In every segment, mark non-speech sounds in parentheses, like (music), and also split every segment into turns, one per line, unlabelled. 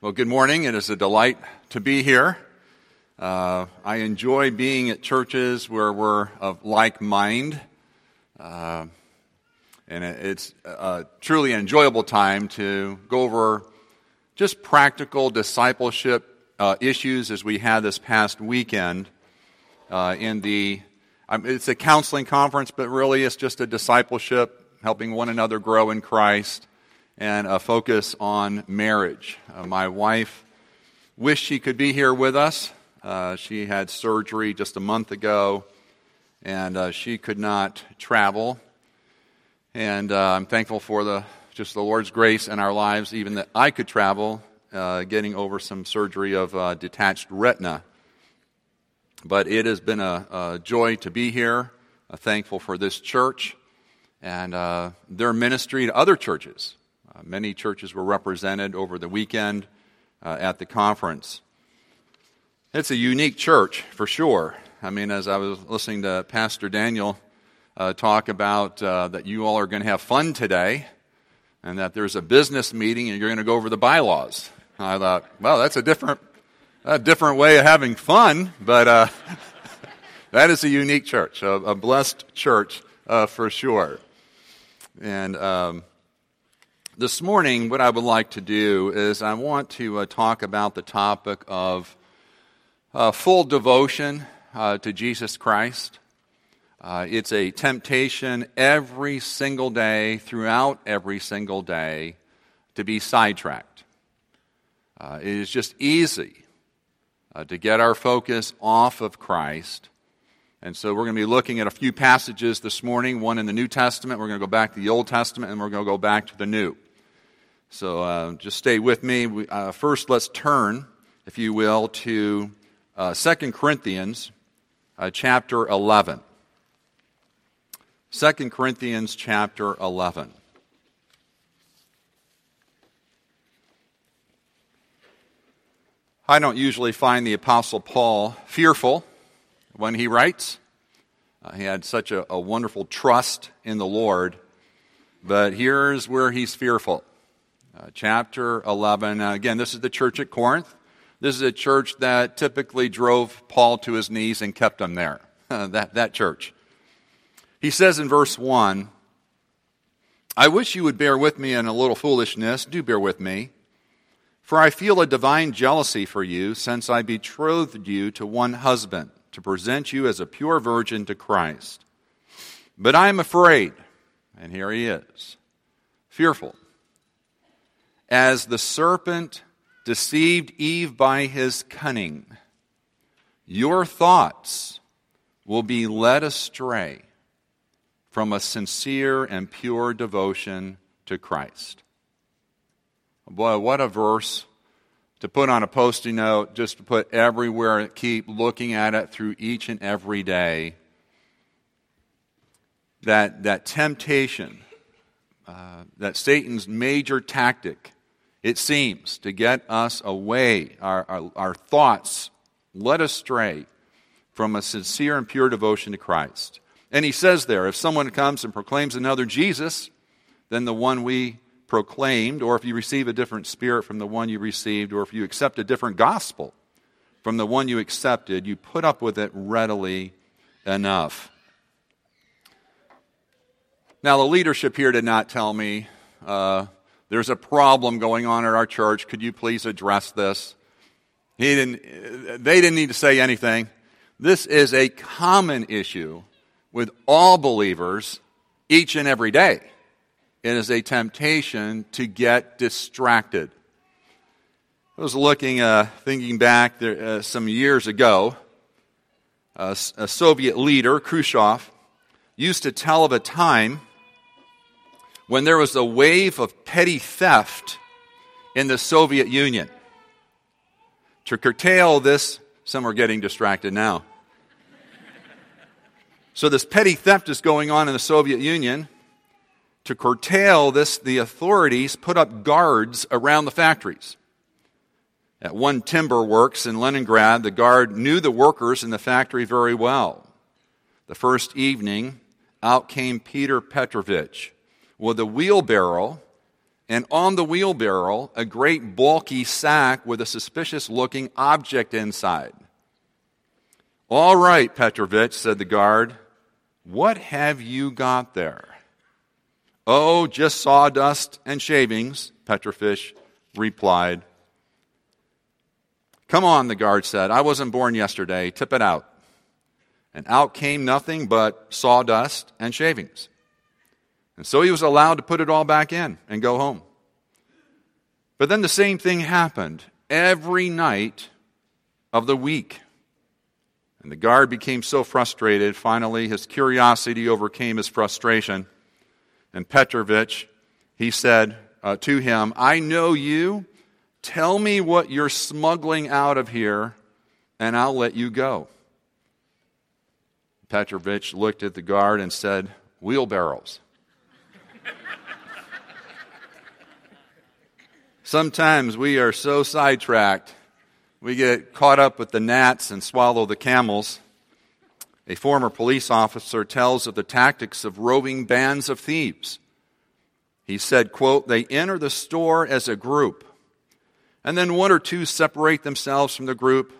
Well, good morning. It is a delight to be here. Uh, I enjoy being at churches where we're of like mind. Uh, and it's a truly enjoyable time to go over just practical discipleship uh, issues as we had this past weekend uh, in the um, it's a counseling conference but really it's just a discipleship helping one another grow in christ and a focus on marriage. Uh, my wife wished she could be here with us. Uh, she had surgery just a month ago, and uh, she could not travel. And uh, I'm thankful for the just the Lord's grace in our lives, even that I could travel, uh, getting over some surgery of uh, detached retina. But it has been a, a joy to be here. thankful for this church and their ministry to other churches. Uh, many churches were represented over the weekend uh, at the conference. It's a unique church, for sure. I mean, as I was listening to Pastor Daniel uh, talk about that you all are going to have fun today and that there's a business meeting and you're going to go over the bylaws. I thought, well, that's a different, a different way of having fun, but (laughs) that is a unique church, a, a blessed church uh, for sure. And um, this morning, what I would like to do is I want to uh, talk about the topic of uh, full devotion uh, to Jesus Christ. Uh, it's a temptation every single day, throughout every single day, to be sidetracked. Uh, it is just easy uh, to get our focus off of Christ. And so we're going to be looking at a few passages this morning, one in the New Testament, we're going to go back to the Old Testament, and we're going to go back to the New. So uh, just stay with me. We, uh, first, let's turn, if you will, to uh, 2 Corinthians uh, chapter 11. 2 Corinthians chapter 11. I don't usually find the Apostle Paul fearful when he writes. Uh, he had such a, a wonderful trust in the Lord. But here's where he's fearful uh, chapter 11. Uh, again, this is the church at Corinth. This is a church that typically drove Paul to his knees and kept him there. (laughs) that, that church. He says in verse 1 I wish you would bear with me in a little foolishness. Do bear with me. For I feel a divine jealousy for you, since I betrothed you to one husband, to present you as a pure virgin to Christ. But I am afraid, and here he is, fearful as the serpent deceived Eve by his cunning, your thoughts will be led astray from a sincere and pure devotion to Christ. Boy, what a verse to put on a post-it note, just to put everywhere, and keep looking at it through each and every day. That, that temptation, uh, that Satan's major tactic it seems, to get us away, our, our, our thoughts led astray from a sincere and pure devotion to Christ. And he says there, if someone comes and proclaims another Jesus than the one we proclaimed, or if you receive a different spirit from the one you received, or if you accept a different gospel from the one you accepted, you put up with it readily enough. Now, the leadership here did not tell me uh, there's a problem going on at our church. Could you please address this? He didn't, they didn't need to say anything. This is a common issue with all believers each and every day. It is a temptation to get distracted. I was looking, uh, thinking back there, uh, some years ago. a Soviet leader, Khrushchev, used to tell of a time when there was a wave of petty theft in the Soviet Union. To curtail this, some are getting distracted now. So, this petty theft is going on in the Soviet Union. To curtail this, the authorities put up guards around the factories. At one timber works in Leningrad, the guard knew the workers in the factory very well. The first evening, out came Peter Petrovich, with a wheelbarrow and on the wheelbarrow, a great bulky sack with a suspicious looking object inside. All right, Petrovich, said the guard. What have you got there? Oh, just sawdust and shavings, Petrovich replied. Come on, the guard said. I wasn't born yesterday. Tip it out. And out came nothing but sawdust and shavings. And so he was allowed to put it all back in and go home. But then the same thing happened every night of the week. And the guard became so frustrated, finally, his curiosity overcame his frustration. And Petrovich, he said uh, to him, I know you. Tell me what you're smuggling out of here, and I'll let you go. Petrovich looked at the guard and said, Wheelbarrows. Sometimes we are so sidetracked we get caught up with the gnats and swallow the camels. A former police officer tells of the tactics of roving bands of thieves. He said, quote, they enter the store as a group, and then one or two separate themselves from the group,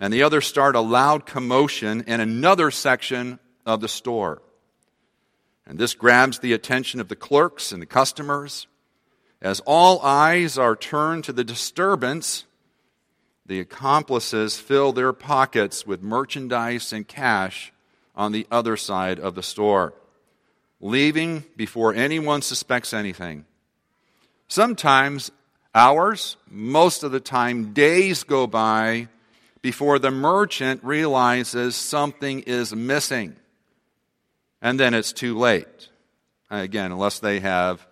and the others start a loud commotion in another section of the store. And this grabs the attention of the clerks and the customers. As all eyes are turned to the disturbance, the accomplices fill their pockets with merchandise and cash on the other side of the store, leaving before anyone suspects anything. Sometimes hours, most of the time days go by before the merchant realizes something is missing. And then it's too late. Again, unless they have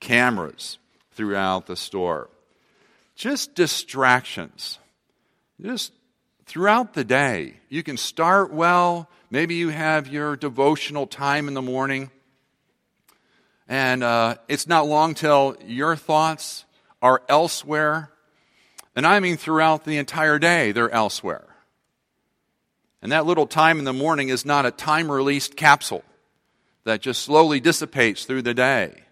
cameras throughout the store. Just distractions just throughout the day. You can start well. Maybe you have your devotional time in the morning. And uh, it's not long till your thoughts are elsewhere. And I mean throughout the entire day, they're elsewhere. And that little time in the morning is not a time released capsule that just slowly dissipates through the day.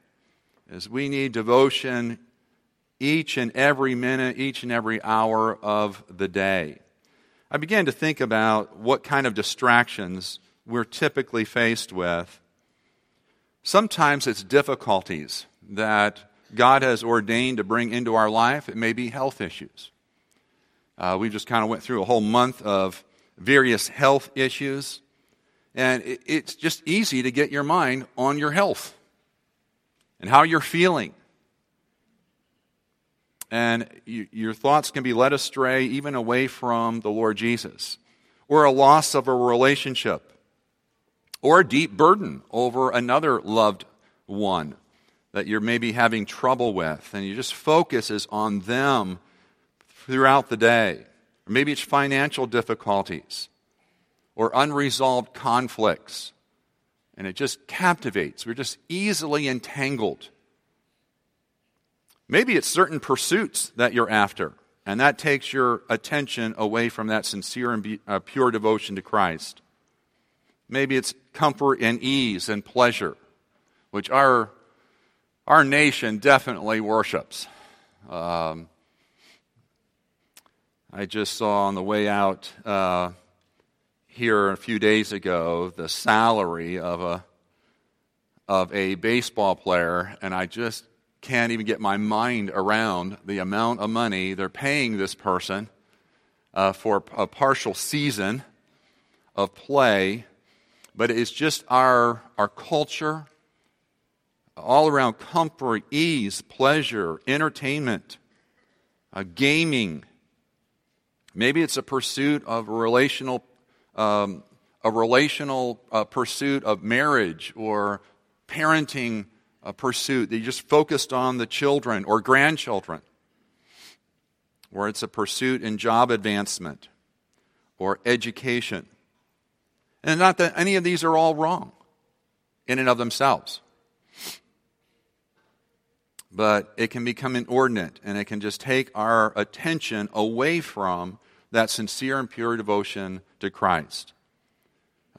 As we need devotion each and every minute, each and every hour of the day. I began to think about what kind of distractions we're typically faced with. Sometimes it's difficulties that God has ordained to bring into our life. It may be health issues. Uh, we just kind of went through a whole month of various health issues, and it's just easy to get your mind on your health and how you're feeling and your thoughts can be led astray even away from the Lord Jesus, or a loss of a relationship, or a deep burden over another loved one that you're maybe having trouble with, and you just focus is on them throughout the day. Or maybe it's financial difficulties or unresolved conflicts, and it just captivates. We're just easily entangled Maybe it's certain pursuits that you're after, and that takes your attention away from that sincere and be, uh, pure devotion to Christ. Maybe it's comfort and ease and pleasure, which our, our nation definitely worships. Um, I just saw on the way out uh, here a few days ago the salary of a of a baseball player, and I just can't even get my mind around the amount of money they're paying this person uh, for a partial season of play. But it's just our, our culture, all around comfort, ease, pleasure, entertainment, uh, gaming. Maybe it's a pursuit of relational, um, a relational uh, pursuit of marriage or parenting a pursuit that you just focused on the children or grandchildren, or it's a pursuit in job advancement or education. And not that any of these are all wrong in and of themselves. But it can become inordinate and it can just take our attention away from that sincere and pure devotion to Christ.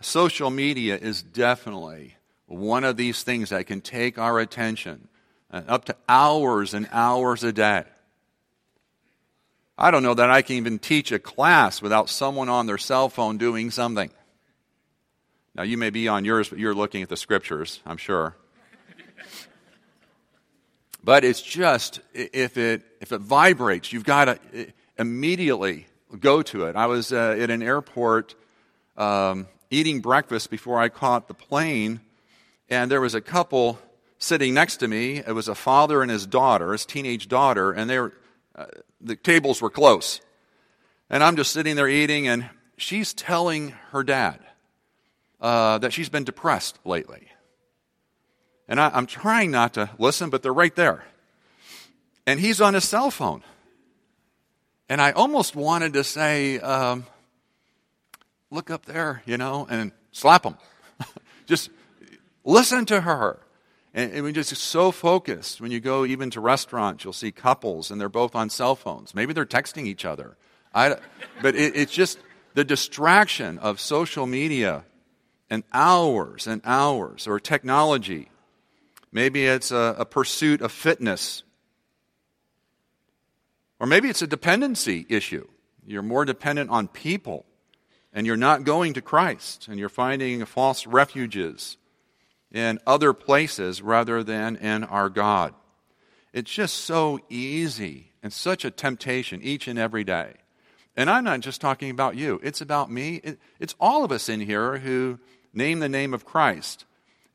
Social media is definitely one of these things that can take our attention and up to hours and hours a day. I don't know that I can even teach a class without someone on their cell phone doing something. Now, you may be on yours, but you're looking at the scriptures, I'm sure. but it's just, if it, if it vibrates, you've got to immediately go to it. I was uh, at an airport um, eating breakfast before I caught the plane, and there was a couple sitting next to me. It was a father and his daughter, his teenage daughter, and they were, uh, the tables were close. And I'm just sitting there eating, and she's telling her dad uh, that she's been depressed lately. And I, I'm trying not to listen, but they're right there. And he's on his cell phone. And I almost wanted to say, um, look up there, you know, and slap them. (laughs) just listen to her. And, and we just so focused. When you go even to restaurants, you'll see couples and they're both on cell phones. Maybe they're texting each other. I, but it, it's just the distraction of social media and hours and hours, or technology. Maybe it's a, a pursuit of fitness. Or maybe it's a dependency issue. You're more dependent on people, and you're not going to Christ, and you're finding false refuges in other places rather than in our God. It's just so easy and such a temptation each and every day. And I'm not just talking about you, it's about me. It, it's all of us in here who name the name of Christ.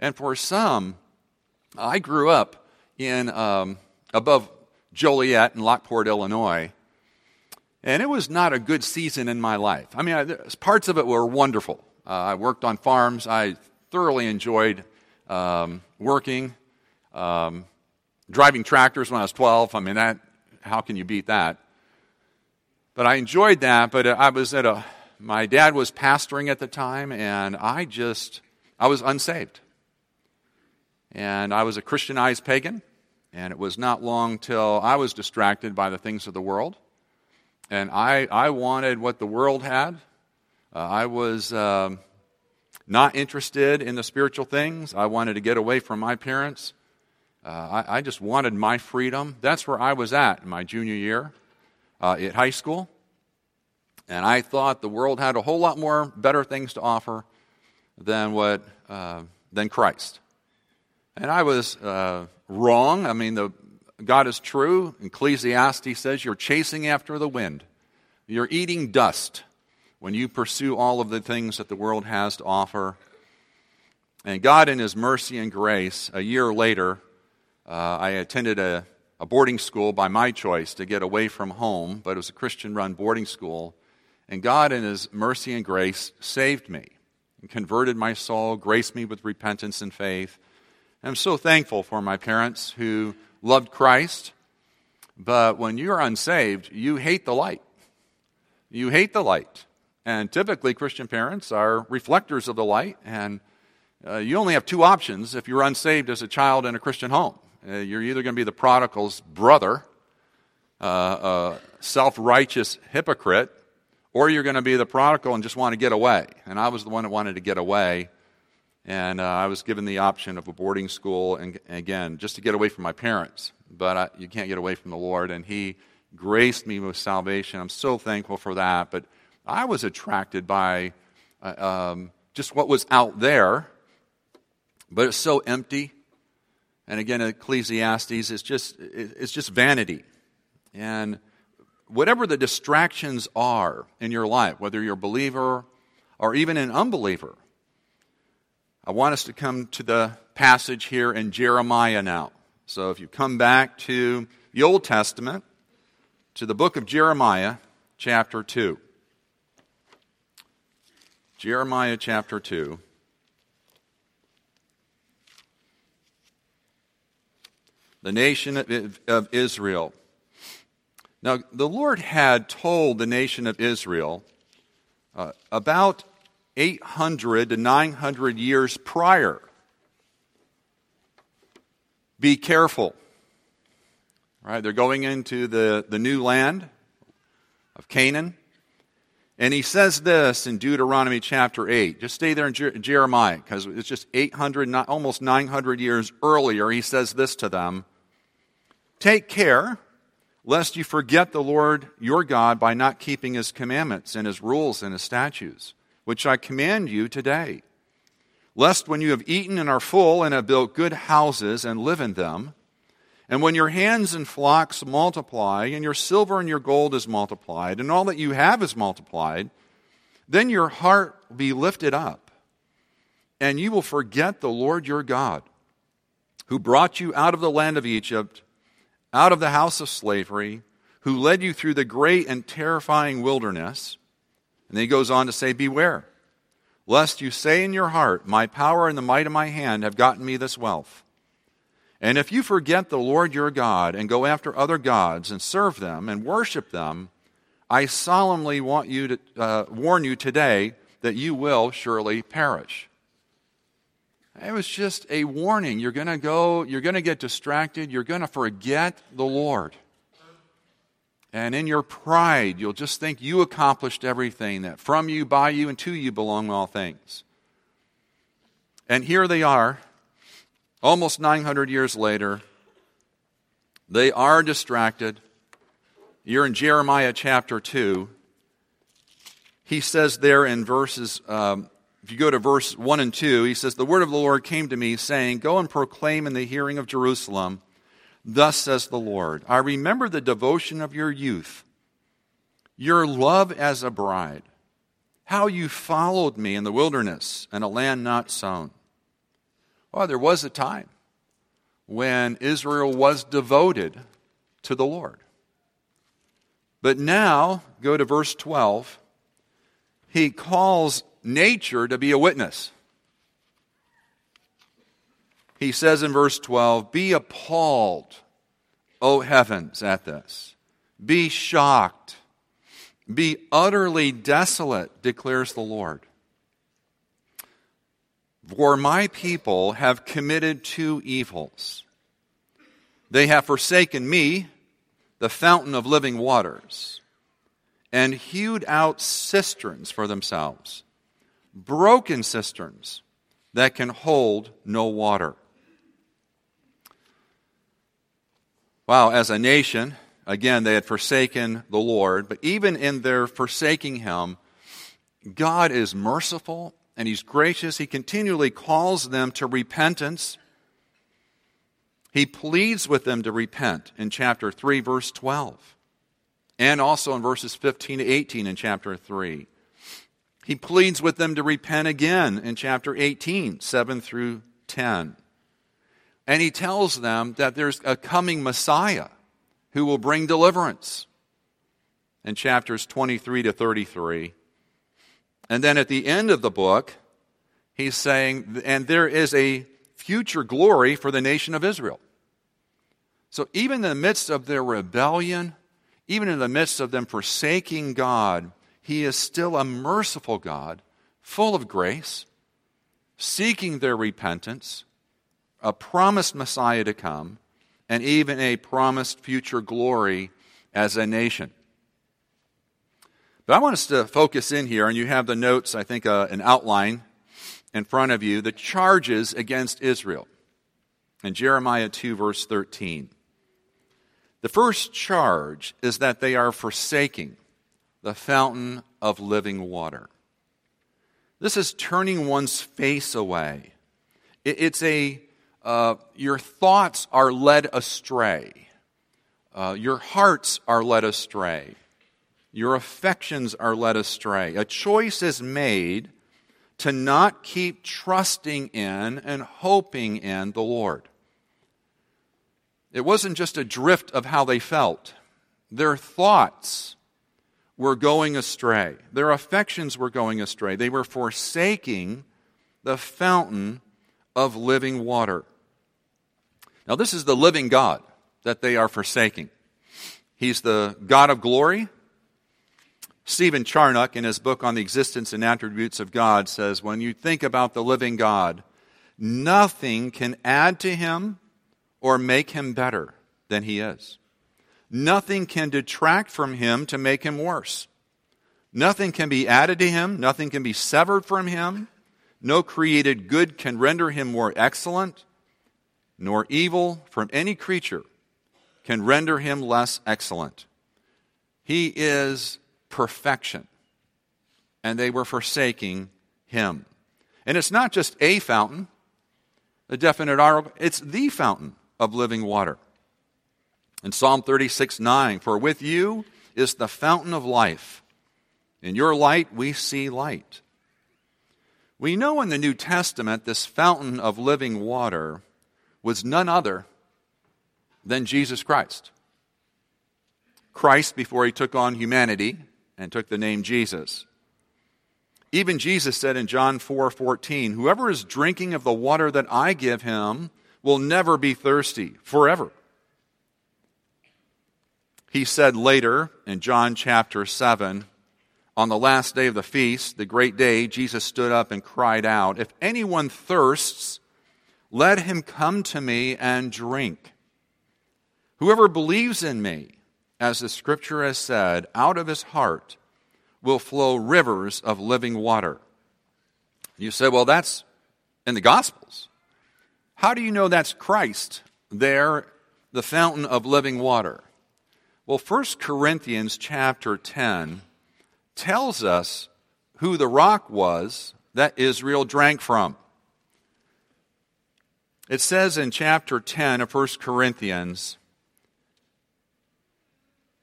And for some, I grew up in um, above Joliet in Lockport, Illinois. And it was not a good season in my life. I mean, I, parts of it were wonderful. Uh, I worked on farms. I thoroughly enjoyed um, working, um, driving tractors when I was 12. I mean, that, how can you beat that? But I enjoyed that, but I was at a, my dad was pastoring at the time, and I just, I was unsaved. And I was a Christianized pagan, and it was not long till I was distracted by the things of the world. And I, I wanted what the world had. Uh, I was um, not interested in the spiritual things. I wanted to get away from my parents. Uh, I, I, just wanted my freedom. That's where I was at in my junior year uh, at high school. And I thought the world had a whole lot more better things to offer than, what, uh, than Christ. And I was uh, wrong. I mean, the, God is true. Ecclesiastes says you're chasing after the wind, you're eating dust when you pursue all of the things that the world has to offer. And God, in His mercy and grace, a year later, uh, I attended a, a, boarding school by my choice to get away from home, but it was a Christian run boarding school. And God, in His mercy and grace, saved me and converted my soul, graced me with repentance and faith. I'm so thankful for my parents who loved Christ. But when you're unsaved, you hate the light. You hate the light. And typically, Christian parents are reflectors of the light, and uh, you only have two options if you're unsaved as a child in a Christian home. Uh, you're either going to be the prodigal's brother, uh, a self righteous hypocrite, or you're going to be the prodigal and just want to get away. And I was the one that wanted to get away. And uh, I was given the option of a boarding school, and, and again, just to get away from my parents. But I, you can't get away from the Lord. And He graced me with salvation. I'm so thankful for that. But I was attracted by uh, um, just what was out there, but it's so empty. And again, Ecclesiastes is just it's just vanity, and whatever the distractions are in your life, whether you're a believer or even an unbeliever. I want us to come to the passage here in Jeremiah now. So if you come back to the Old Testament, to the book of Jeremiah, chapter 2. Jeremiah chapter 2. The nation of Israel. Now, the Lord had told the nation of Israel uh, about 800 to 900 years prior be careful. Right? They're going into the, the new land of Canaan. And he says this in Deuteronomy chapter 8. Just stay there in Jeremiah because it's just 800, almost 900 years earlier. He says this to them Take care lest you forget the Lord your God by not keeping his commandments and his rules and his statutes, which I command you today. Lest when you have eaten and are full and have built good houses and live in them, and when your hands and flocks multiply, and your silver and your gold is multiplied, and all that you have is multiplied, then your heart will be lifted up, and you will forget the Lord your God, who brought you out of the land of Egypt out of the house of slavery, who led you through the great and terrifying wilderness. And then he goes on to say, Beware, lest you say in your heart, My power and the might of my hand have gotten me this wealth. And if you forget the Lord your God and go after other gods and serve them and worship them, I solemnly want you to uh, warn you today that you will surely perish. It was just a warning. You're going to go, you're going to get distracted, you're going to forget the Lord. And in your pride, you'll just think you accomplished everything, that from you, by you, and to you belong all things. And here they are, almost 900 years later. They are distracted. You're in Jeremiah chapter 2. He says there in verses um, if you go to verse 1 and 2, he says, The word of the Lord came to me, saying, Go and proclaim in the hearing of Jerusalem, Thus says the Lord, I remember the devotion of your youth, your love as a bride, how you followed me in the wilderness and a land not sown. Well, there was a time when Israel was devoted to the Lord. But now, go to verse 12. He calls nature to be a witness. He says in verse 12, Be appalled, O heavens, at this. Be shocked. Be utterly desolate, declares the Lord. For my people have committed two evils. They have forsaken me, the fountain of living waters, and hewed out cisterns for themselves broken cisterns that can hold no water. Wow, as a nation, again, they had forsaken the Lord, but even in their forsaking Him, God is merciful and He's gracious. He continually calls them to repentance. He pleads with them to repent in chapter 3, verse 12, and also in verses 15 to 18 in chapter 3. He pleads with them to repent again in chapter 18, 7 through 10. And he tells them that there's a coming Messiah who will bring deliverance in chapters 23 to 33. And then at the end of the book, he's saying, and there is a future glory for the nation of Israel. So even in the midst of their rebellion, even in the midst of them forsaking God, he is still a merciful God, full of grace, seeking their repentance, a promised Messiah to come, and even a promised future glory as a nation. But I want us to focus in here, and you have the notes, I think, uh, an outline in front of you, the charges against Israel. In Jeremiah 2, verse 13. The first charge is that they are forsaking the fountain of living water. This is turning one's face away. It's a, uh, your thoughts are led astray. Uh, your hearts are led astray. Your affections are led astray. A choice is made to not keep trusting in and hoping in the Lord. It wasn't just a drift of how they felt. Their thoughts were going astray. Their affections were going astray. They were forsaking the fountain of living water. Now, this is the living God that they are forsaking. He's the God of glory. Stephen Charnock, in his book on the existence and attributes of God, says when you think about the living God, nothing can add to him or make him better than he is. Nothing can detract from him to make him worse. Nothing can be added to him, nothing can be severed from him. No created good can render him more excellent, nor evil from any creature can render him less excellent. He is perfection. And they were forsaking him. And it's not just a fountain, a definite article, it's the fountain of living water. In Psalm 36 9, for with you is the fountain of life. In your light we see light. We know in the New Testament this fountain of living water was none other than Jesus Christ. Christ, before he took on humanity and took the name Jesus. Even Jesus said in John 4 14, Whoever is drinking of the water that I give him will never be thirsty forever. He said later in John chapter 7, on the last day of the feast, the great day, Jesus stood up and cried out, If anyone thirsts, let him come to me and drink. Whoever believes in me, as the scripture has said, out of his heart will flow rivers of living water. You say, well, that's in the Gospels. How do you know that's Christ there, the fountain of living water? Well, 1 Corinthians chapter 10 tells us who the rock was that Israel drank from. It says in chapter 10 of 1 Corinthians,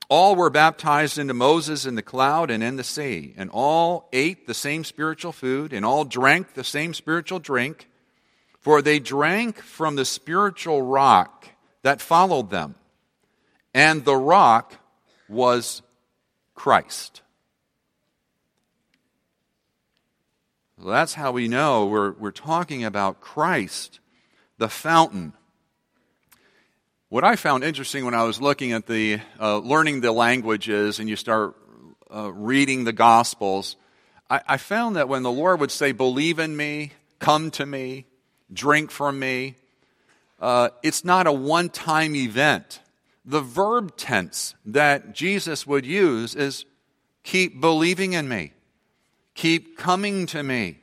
all were baptized into Moses in the cloud and in the sea, and all ate the same spiritual food, and all drank the same spiritual drink, for they drank from the spiritual rock that followed them, and the rock was Christ. That's how we know we're, we're talking about Christ, the fountain what I found interesting when I was looking at the uh, learning the languages and you start uh, reading the Gospels, I, I found that when the Lord would say, Believe in me, come to me, drink from me, uh, it's not a one time event. The verb tense that Jesus would use is keep believing in me, keep coming to me,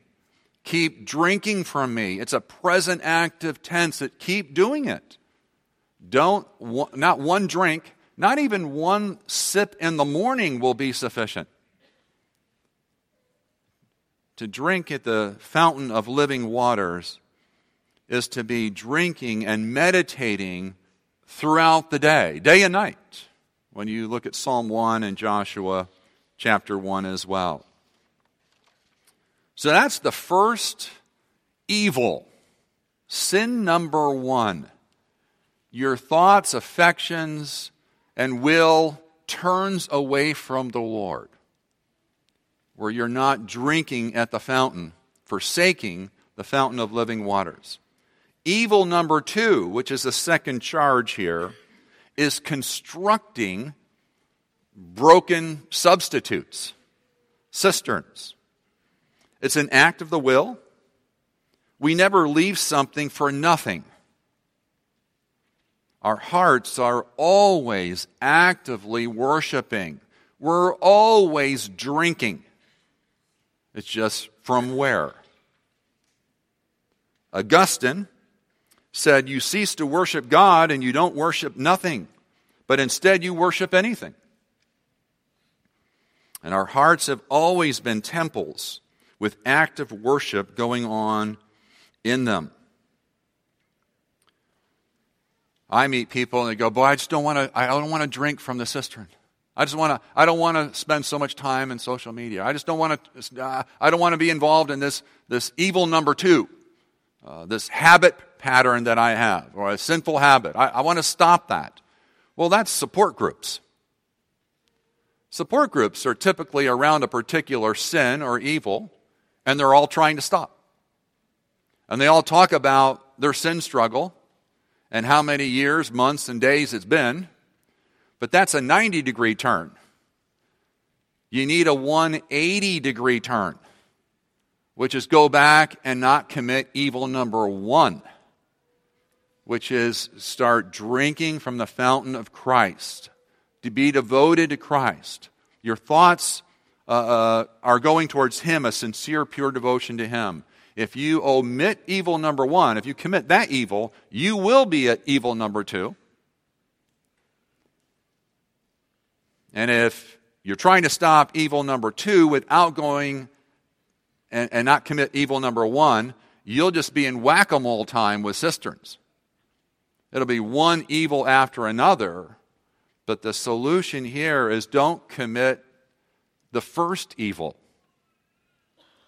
keep drinking from me. It's a present active tense that keep doing it. Don't, not one drink, not even one sip in the morning will be sufficient. To drink at the fountain of living waters is to be drinking and meditating throughout the day, day and night, when you look at Psalm 1 and Joshua chapter 1 as well. So that's the first evil, sin number one your thoughts, affections, and will turns away from the Lord, where you're not drinking at the fountain, forsaking the fountain of living waters. Evil number two, which is the second charge here, is constructing broken substitutes, cisterns. It's an act of the will. We never leave something for nothing. Our hearts are always actively worshiping. We're always drinking. It's just from where? Augustine said, You cease to worship God and you don't worship nothing, but instead you worship anything. And our hearts have always been temples with active worship going on in them. I meet people and they go, "Boy, I just don't want to. I don't want to drink from the cistern. I just want to. I don't want to spend so much time in social media. I just don't want to. I don't want to be involved in this this evil number two, uh, this habit pattern that I have, or a sinful habit. I, I want to stop that. Well, that's support groups. Support groups are typically around a particular sin or evil, and they're all trying to stop. And they all talk about their sin struggle and how many years, months, and days it's been, but that's a 90 degree turn. You need a 180 degree turn, which is go back and not commit evil number one, which is start drinking from the fountain of Christ, to be devoted to Christ. Your thoughts uh, uh, are going towards Him, a sincere, pure devotion to Him. If you omit evil number one, if you commit that evil, you will be at evil number two. And if you're trying to stop evil number two without going and, and not commit evil number one, you'll just be in whack a mole time with cisterns. It'll be one evil after another. But the solution here is don't commit the first evil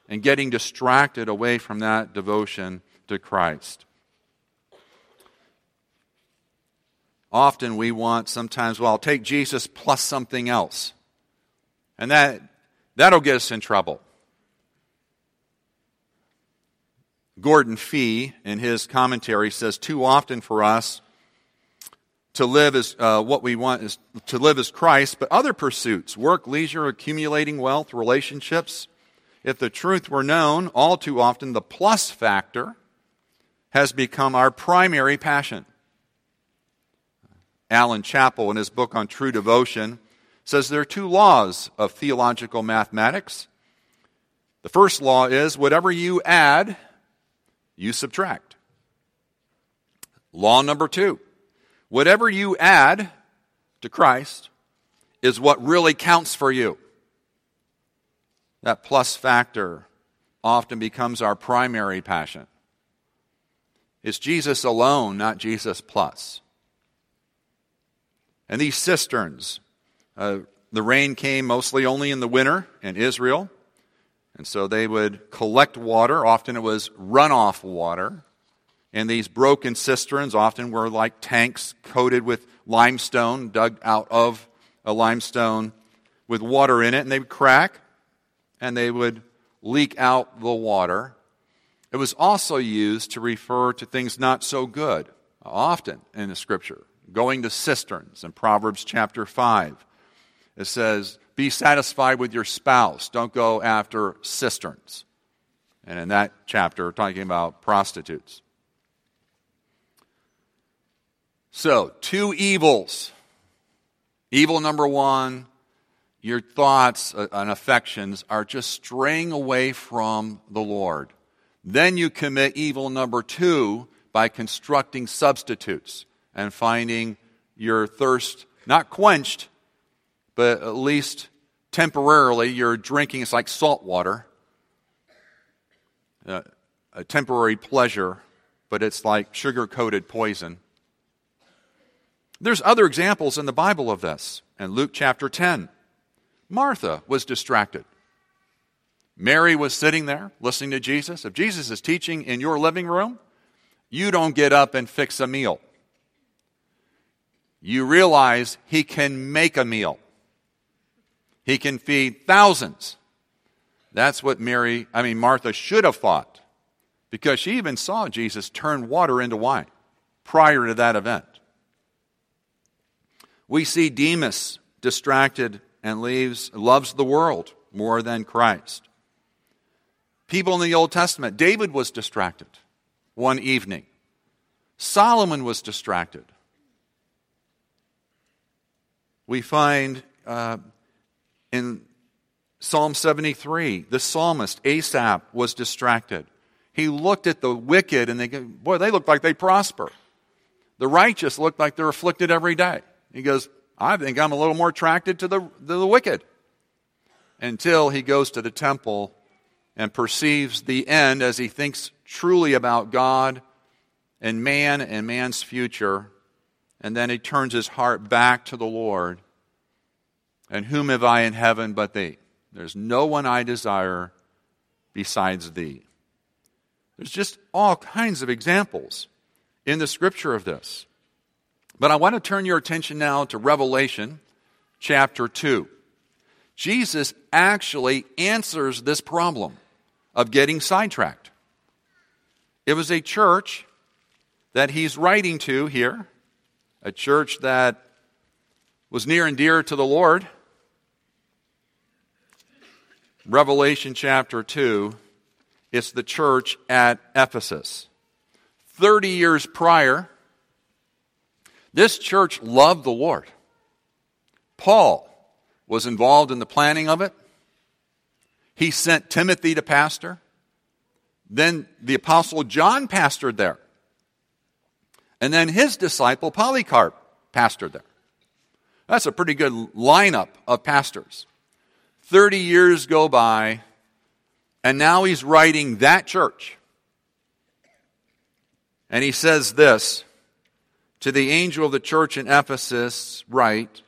and getting distracted away from that devotion to Christ. Often we want sometimes, well, I'll take Jesus plus something else. And that, that'll get us in trouble. Gordon Fee, in his commentary, says too often for us to live as uh, what we want is to live as Christ, but other pursuits, work, leisure, accumulating wealth, relationships. If the truth were known, all too often the plus factor has become our primary passion. Allan Chapple, in his book on true devotion, says there are two laws of theological mathematics. The first law is whatever you add, you subtract. Law number two whatever you add to Christ is what really counts for you. That plus factor often becomes our primary passion. It's Jesus alone, not Jesus plus. And these cisterns, uh, the rain came mostly only in the winter in Israel. And so they would collect water. Often it was runoff water. And these broken cisterns often were like tanks coated with limestone, dug out of a limestone with water in it. And they would crack and they would leak out the water. It was also used to refer to things not so good, often in the scripture. Going to cisterns in Proverbs chapter 5. It says, be satisfied with your spouse. Don't go after cisterns. And in that chapter, talking about prostitutes. So, two evils. Evil number one, your thoughts and affections are just straying away from the Lord. Then you commit evil number two by constructing substitutes and finding your thirst not quenched, but at least temporarily you're drinking, it's like salt water, uh, a temporary pleasure, but it's like sugar coated poison. There's other examples in the Bible of this. In Luke chapter 10, Martha was distracted. Mary was sitting there listening to Jesus. If Jesus is teaching in your living room, you don't get up and fix a meal. You realize he can make a meal. He can feed thousands. That's what Mary, I mean, Martha should have thought because she even saw Jesus turn water into wine prior to that event. We see Demas distracted and leaves, loves the world more than Christ. People in the Old Testament, David was distracted one evening. Solomon was distracted. We find uh, in Psalm 73, the psalmist Asaph was distracted. He looked at the wicked and they go, boy, they look like they prosper. The righteous look like they're afflicted every day. He goes, I think I'm a little more attracted to the, to the wicked. Until he goes to the temple and perceives the end as he thinks truly about God and man and man's future. And then he turns his heart back to the Lord and whom have I in heaven but thee? There's no one I desire besides thee. There's just all kinds of examples in the scripture of this. But I want to turn your attention now to Revelation chapter 2. Jesus actually answers this problem of getting sidetracked. It was a church that he's writing to here, a church that was near and dear to the Lord. Revelation chapter 2, it's the church at Ephesus. 30 years prior, this church loved the Lord. Paul was involved in the planning of it. He sent Timothy to pastor. Then the apostle John pastored there. And then his disciple Polycarp pastored there. That's a pretty good lineup of pastors. 30 years go by, and now he's writing that church. And he says this to the angel of the church in Ephesus, write,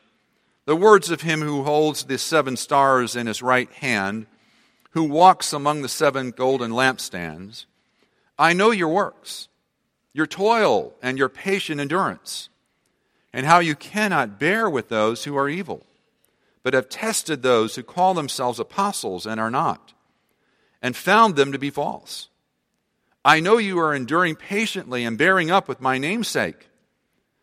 the words of him who holds the seven stars in his right hand, who walks among the seven golden lampstands. I know your works, your toil, and your patient endurance, and how you cannot bear with those who are evil, but have tested those who call themselves apostles and are not, and found them to be false. I know you are enduring patiently and bearing up with my namesake,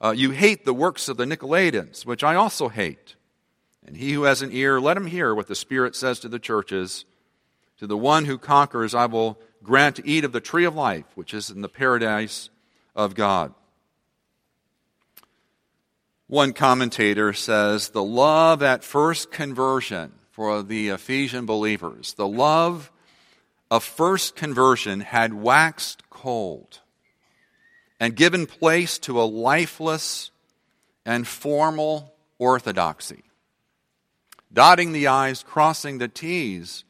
uh, you hate the works of the Nicolaitans, which I also hate. And he who has an ear, let him hear what the Spirit says to the churches. To the one who conquers, I will grant to eat of the tree of life, which is in the paradise of God. One commentator says the love at first conversion for the Ephesian believers, the love of first conversion had waxed cold and given place to a lifeless and formal orthodoxy. Dotting the I's, crossing the T's,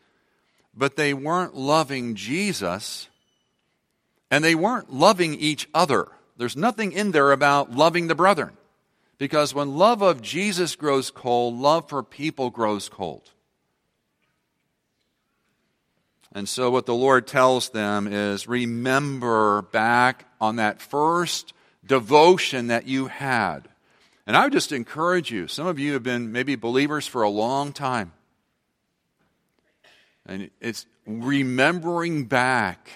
but they weren't loving Jesus and they weren't loving each other. There's nothing in there about loving the brethren. Because when love of Jesus grows cold, love for people grows cold. And so, what the Lord tells them is remember back on that first devotion that you had. And I would just encourage you, some of you have been maybe believers for a long time. And it's remembering back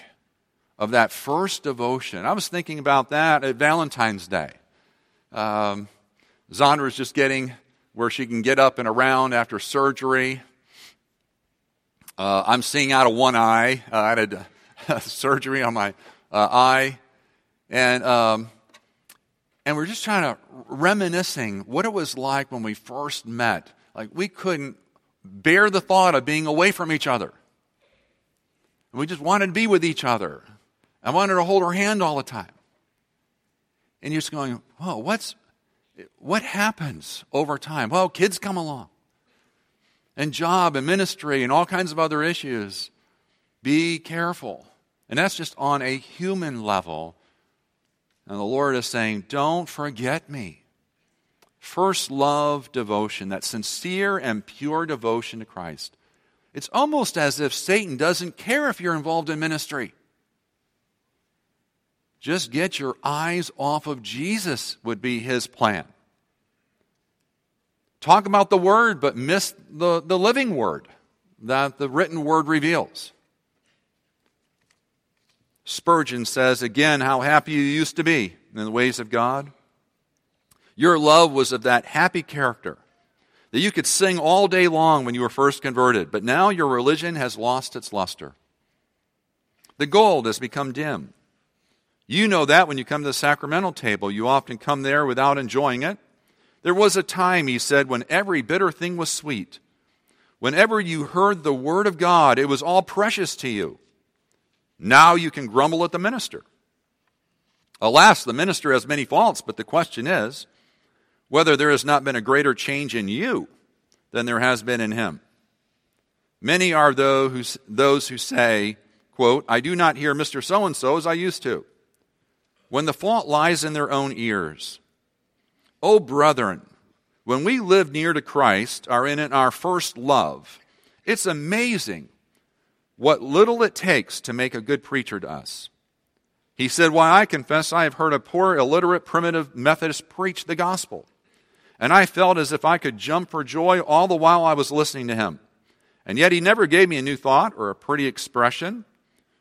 of that first devotion. I was thinking about that at Valentine's Day. Um, is just getting where she can get up and around after surgery. Uh, I'm seeing out of one eye. Uh, I had a, (laughs) surgery on my uh, eye. And, um, and we're just trying to reminiscing what it was like when we first met. Like we couldn't bear the thought of being away from each other. And We just wanted to be with each other. I wanted to hold her hand all the time. And you're just going, whoa, what's, what happens over time? Well, kids come along and job and ministry and all kinds of other issues. Be careful. And that's just on a human level. And the Lord is saying, Don't forget me. First love devotion, that sincere and pure devotion to Christ. It's almost as if Satan doesn't care if you're involved in ministry. Just get your eyes off of Jesus, would be his plan talk about the word but miss the, the living word that the written word reveals. Spurgeon says again how happy you used to be in the ways of God. Your love was of that happy character that you could sing all day long when you were first converted, but now your religion has lost its luster. The gold has become dim. You know that when you come to the sacramental table, you often come there without enjoying it. There was a time, he said, when every bitter thing was sweet. Whenever you heard the word of God, it was all precious to you. Now you can grumble at the minister. Alas, the minister has many faults, but the question is whether there has not been a greater change in you than there has been in him. Many are those who say, quote, I do not hear Mr. So and so as I used to. When the fault lies in their own ears, Oh, brethren, when we live near to Christ, are in our first love, it's amazing what little it takes to make a good preacher to us. He said, Why, I confess I have heard a poor, illiterate, primitive Methodist preach the gospel. And I felt as if I could jump for joy all the while I was listening to him. And yet he never gave me a new thought or a pretty expression,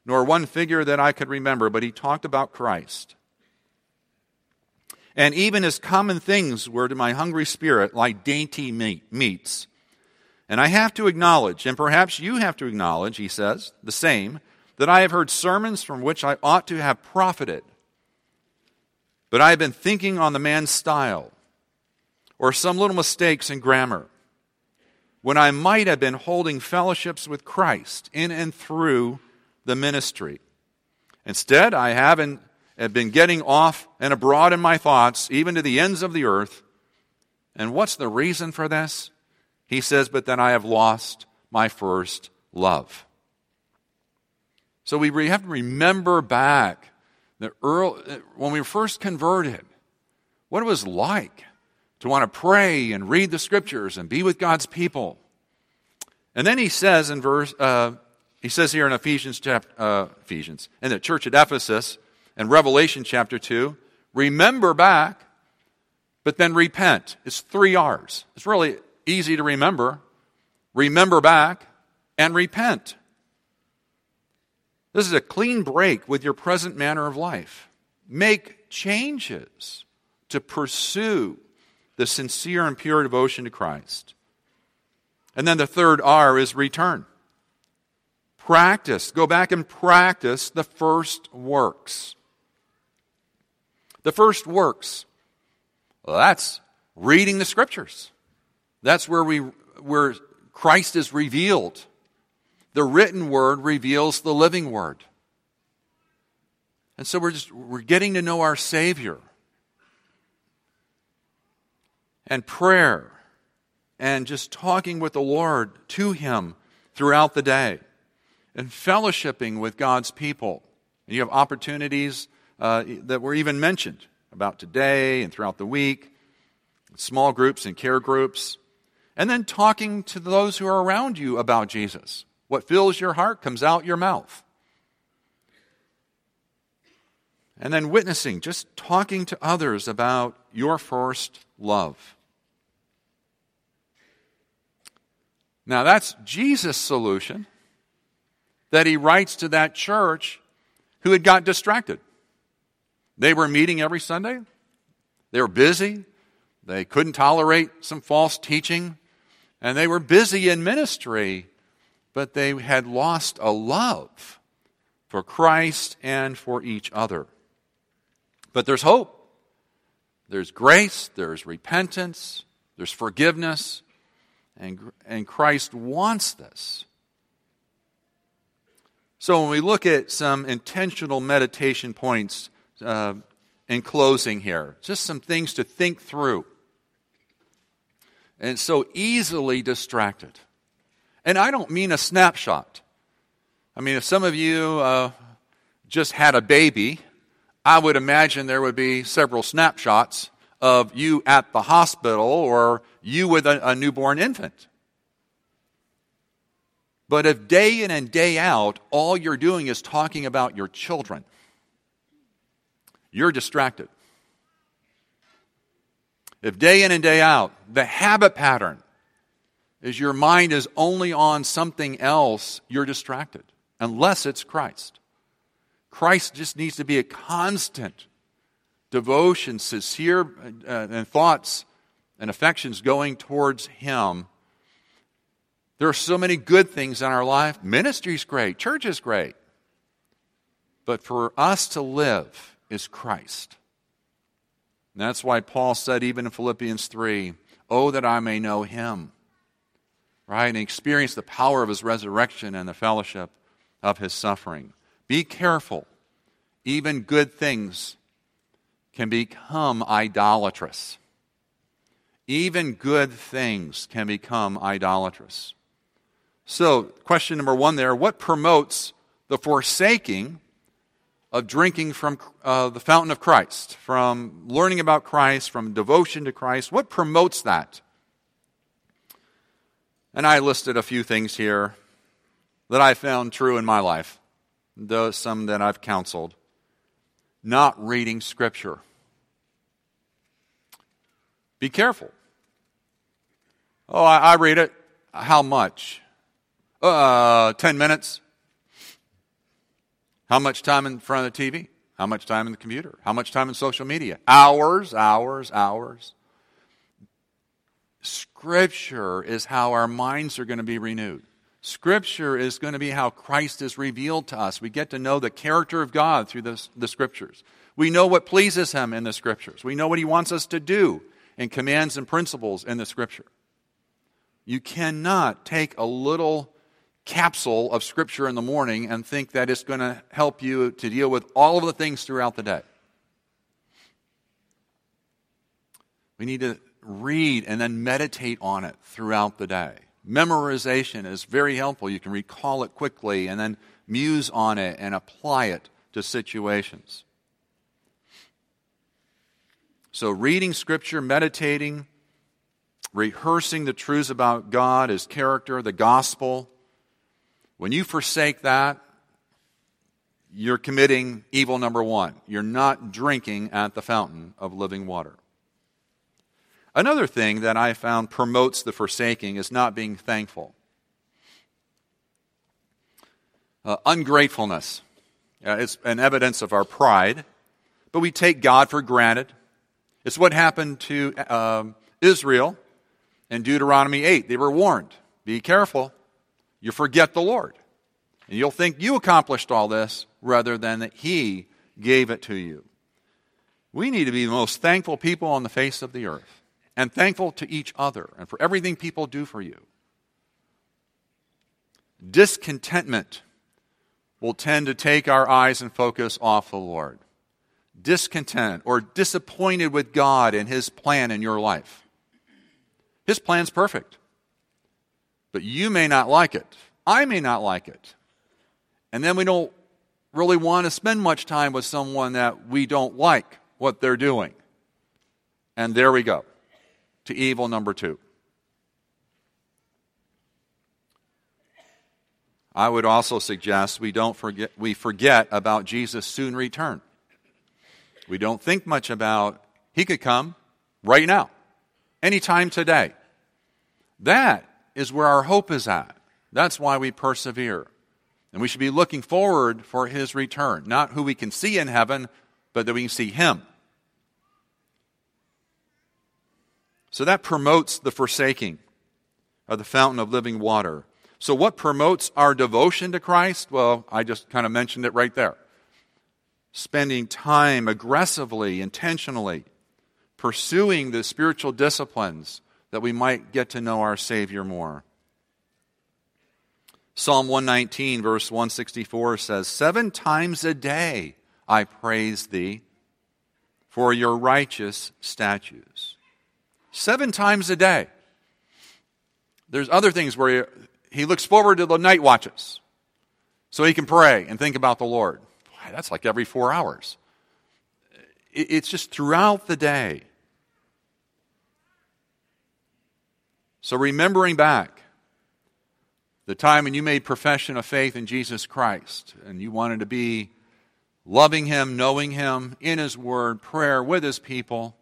nor one figure that I could remember, but he talked about Christ. And even as common things were to my hungry spirit like dainty meat, meats. And I have to acknowledge, and perhaps you have to acknowledge, he says, the same, that I have heard sermons from which I ought to have profited. But I have been thinking on the man's style, or some little mistakes in grammar, when I might have been holding fellowships with Christ in and through the ministry. Instead, I haven't have been getting off and abroad in my thoughts, even to the ends of the earth. And what's the reason for this? He says, But then I have lost my first love. So we have to remember back that early, when we were first converted, what it was like to want to pray and read the scriptures and be with God's people. And then he says in verse, uh, he says here in Ephesians, chapter, uh, Ephesians, in the church at Ephesus, and Revelation chapter 2, remember back, but then repent. It's three R's. It's really easy to remember. Remember back and repent. This is a clean break with your present manner of life. Make changes to pursue the sincere and pure devotion to Christ. And then the third R is return. Practice. Go back and practice the first works. The first works. Well, that's reading the scriptures. That's where we where Christ is revealed. The written word reveals the living word. And so we're just we're getting to know our Savior. And prayer and just talking with the Lord to him throughout the day and fellowshipping with God's people. And you have opportunities uh, that were even mentioned about today and throughout the week, small groups and care groups, and then talking to those who are around you about Jesus. What fills your heart comes out your mouth. And then witnessing, just talking to others about your first love. Now, that's Jesus' solution that he writes to that church who had got distracted. They were meeting every Sunday. They were busy. They couldn't tolerate some false teaching. And they were busy in ministry, but they had lost a love for Christ and for each other. But there's hope. There's grace, there's repentance, there's forgiveness, and, and Christ wants this. So when we look at some intentional meditation points uh, in closing here. Just some things to think through. And so easily distracted. And I don't mean a snapshot. I mean, if some of you uh, just had a baby, I would imagine there would be several snapshots of you at the hospital or you with a, a newborn infant. But if day in and day out, all you're doing is talking about your children, you're distracted. If day in and day out, the habit pattern is your mind is only on something else, you're distracted, unless it's Christ. Christ just needs to be a constant devotion, sincere uh, and thoughts and affections going towards Him. There are so many good things in our life. Ministry's great, church is great. But for us to live, is Christ. And that's why Paul said, even in Philippians 3, Oh, that I may know him, right? And experience the power of his resurrection and the fellowship of his suffering. Be careful. Even good things can become idolatrous. Even good things can become idolatrous. So, question number one there what promotes the forsaking of drinking from uh, the fountain of Christ, from learning about Christ, from devotion to Christ? What promotes that? And I listed a few things here that I found true in my life, though some that I've counseled. Not reading Scripture. Be careful. Oh, I, I read it. How much? Uh, 10 minutes. How much time in front of the TV? How much time in the computer? How much time in social media? Hours, hours, hours. Scripture is how our minds are going to be renewed. Scripture is going to be how Christ is revealed to us. We get to know the character of God through the, the Scriptures. We know what pleases Him in the Scriptures. We know what He wants us to do in commands and principles in the Scripture. You cannot take a little capsule of Scripture in the morning and think that it's going to help you to deal with all of the things throughout the day. We need to read and then meditate on it throughout the day. Memorization is very helpful. You can recall it quickly and then muse on it and apply it to situations. So, reading Scripture, meditating, rehearsing the truths about God, His character, the gospel, when you forsake that, you're committing evil number one. You're not drinking at the fountain of living water. Another thing that I found promotes the forsaking is not being thankful. Uh, ungratefulness. Uh, it's an evidence of our pride, but we take God for granted. It's what happened to um, Israel in Deuteronomy 8. They were warned be careful, you forget the Lord. And you'll think you accomplished all this rather than that He gave it to you. We need to be the most thankful people on the face of the earth and thankful to each other and for everything people do for you. Discontentment will tend to take our eyes and focus off the Lord. Discontent or disappointed with God and His plan in your life. His plan's perfect. But you may not like it. I may not like it. And then we don't really want to spend much time with someone that we don't like what they're doing. And there we go to evil number two. I would also suggest we don't forget we forget about Jesus' soon return. We don't think much about he could come right now, anytime today. That is where our hope is at. That's why we persevere. And we should be looking forward for his return, not who we can see in heaven, but that we can see him. So that promotes the forsaking of the fountain of living water. So, what promotes our devotion to Christ? Well, I just kind of mentioned it right there. Spending time aggressively, intentionally, pursuing the spiritual disciplines that we might get to know our Savior more. Psalm 119, verse 164 says, Seven times a day I praise thee for your righteous statutes seven times a day. There's other things where he, looks forward to the night watches so he can pray and think about the Lord. Boy, that's like every four hours. It's just throughout the day. So remembering back the time when you made profession of faith in Jesus Christ and you wanted to be loving Him, knowing Him in His Word, prayer with His people,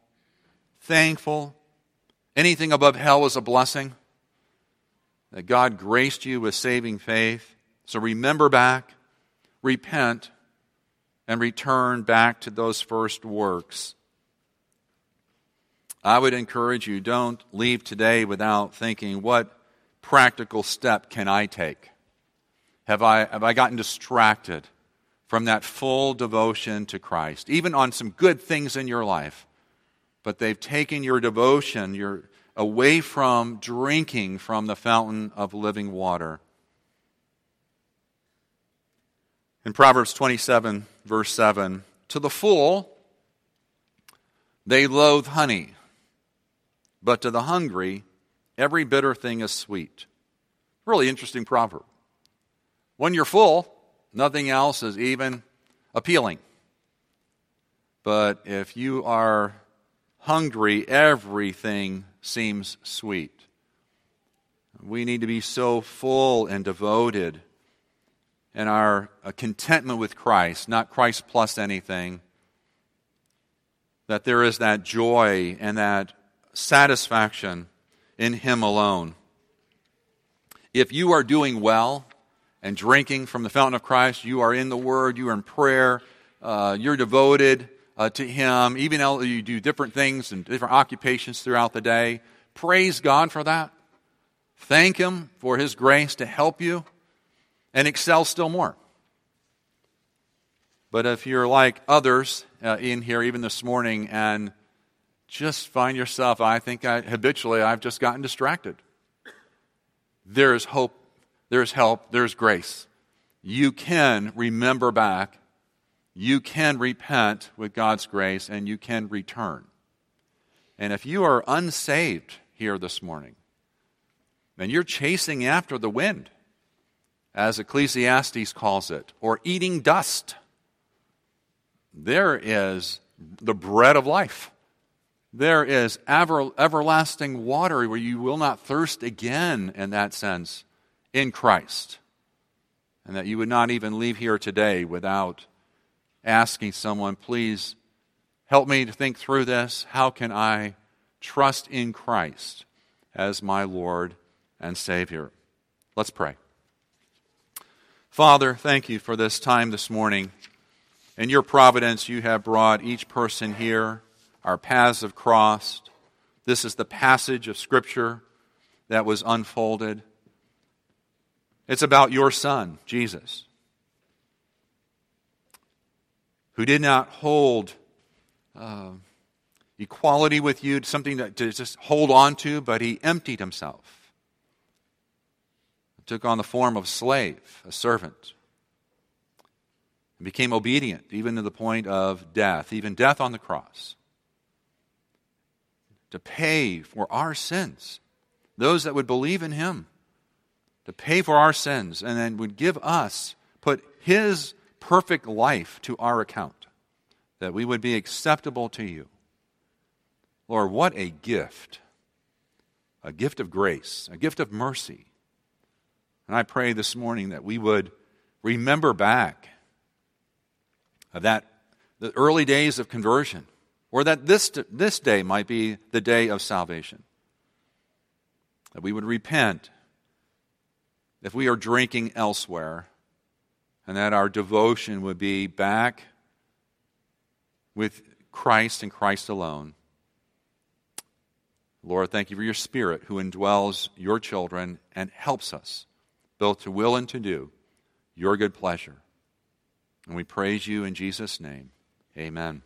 thankful, Anything above hell is a blessing. That God graced you with saving faith. So remember back, repent, and return back to those first works. I would encourage you don't leave today without thinking, what practical step can I take? Have I, have I gotten distracted from that full devotion to Christ, even on some good things in your life? but they've taken your devotion your, away from drinking from the fountain of living water. In Proverbs 27, verse 7, to the full they loathe honey, but to the hungry every bitter thing is sweet. Really interesting proverb. When you're full, nothing else is even appealing. But if you are hungry, everything seems sweet. We need to be so full and devoted in our uh, contentment with Christ, not Christ plus anything, that there is that joy and that satisfaction in Him alone. If you are doing well and drinking from the fountain of Christ, you are in the Word, you are in prayer, uh, you're devoted uh, to Him, even though you do different things and different occupations throughout the day. Praise God for that. Thank Him for His grace to help you and excel still more. But if you're like others uh, in here, even this morning, and just find yourself, I think I, habitually I've just gotten distracted. There's hope, there's help, there's grace. You can remember back, you can repent with God's grace, and you can return. And if you are unsaved here this morning, then you're chasing after the wind, as Ecclesiastes calls it, or eating dust. There is the bread of life. There is ever, everlasting water where you will not thirst again, in that sense, in Christ. And that you would not even leave here today without asking someone, please help me to think through this. How can I trust in Christ as my Lord and Savior? Let's pray. Father, thank you for this time this morning. In your providence, you have brought each person here our paths have crossed. This is the passage of Scripture that was unfolded. It's about your Son, Jesus, who did not hold uh, equality with you, something to, to just hold on to, but he emptied himself. Took on the form of a slave, a servant, and became obedient, even to the point of death, even death on the cross to pay for our sins, those that would believe in him, to pay for our sins, and then would give us, put his perfect life to our account, that we would be acceptable to you. Lord, what a gift! A gift of grace, a gift of mercy. And I pray this morning that we would remember back of that the early days of conversion or that this, this day might be the day of salvation. That we would repent if we are drinking elsewhere, and that our devotion would be back with Christ and Christ alone. Lord, thank you for your Spirit who indwells your children and helps us both to will and to do your good pleasure. And we praise you in Jesus' name. Amen.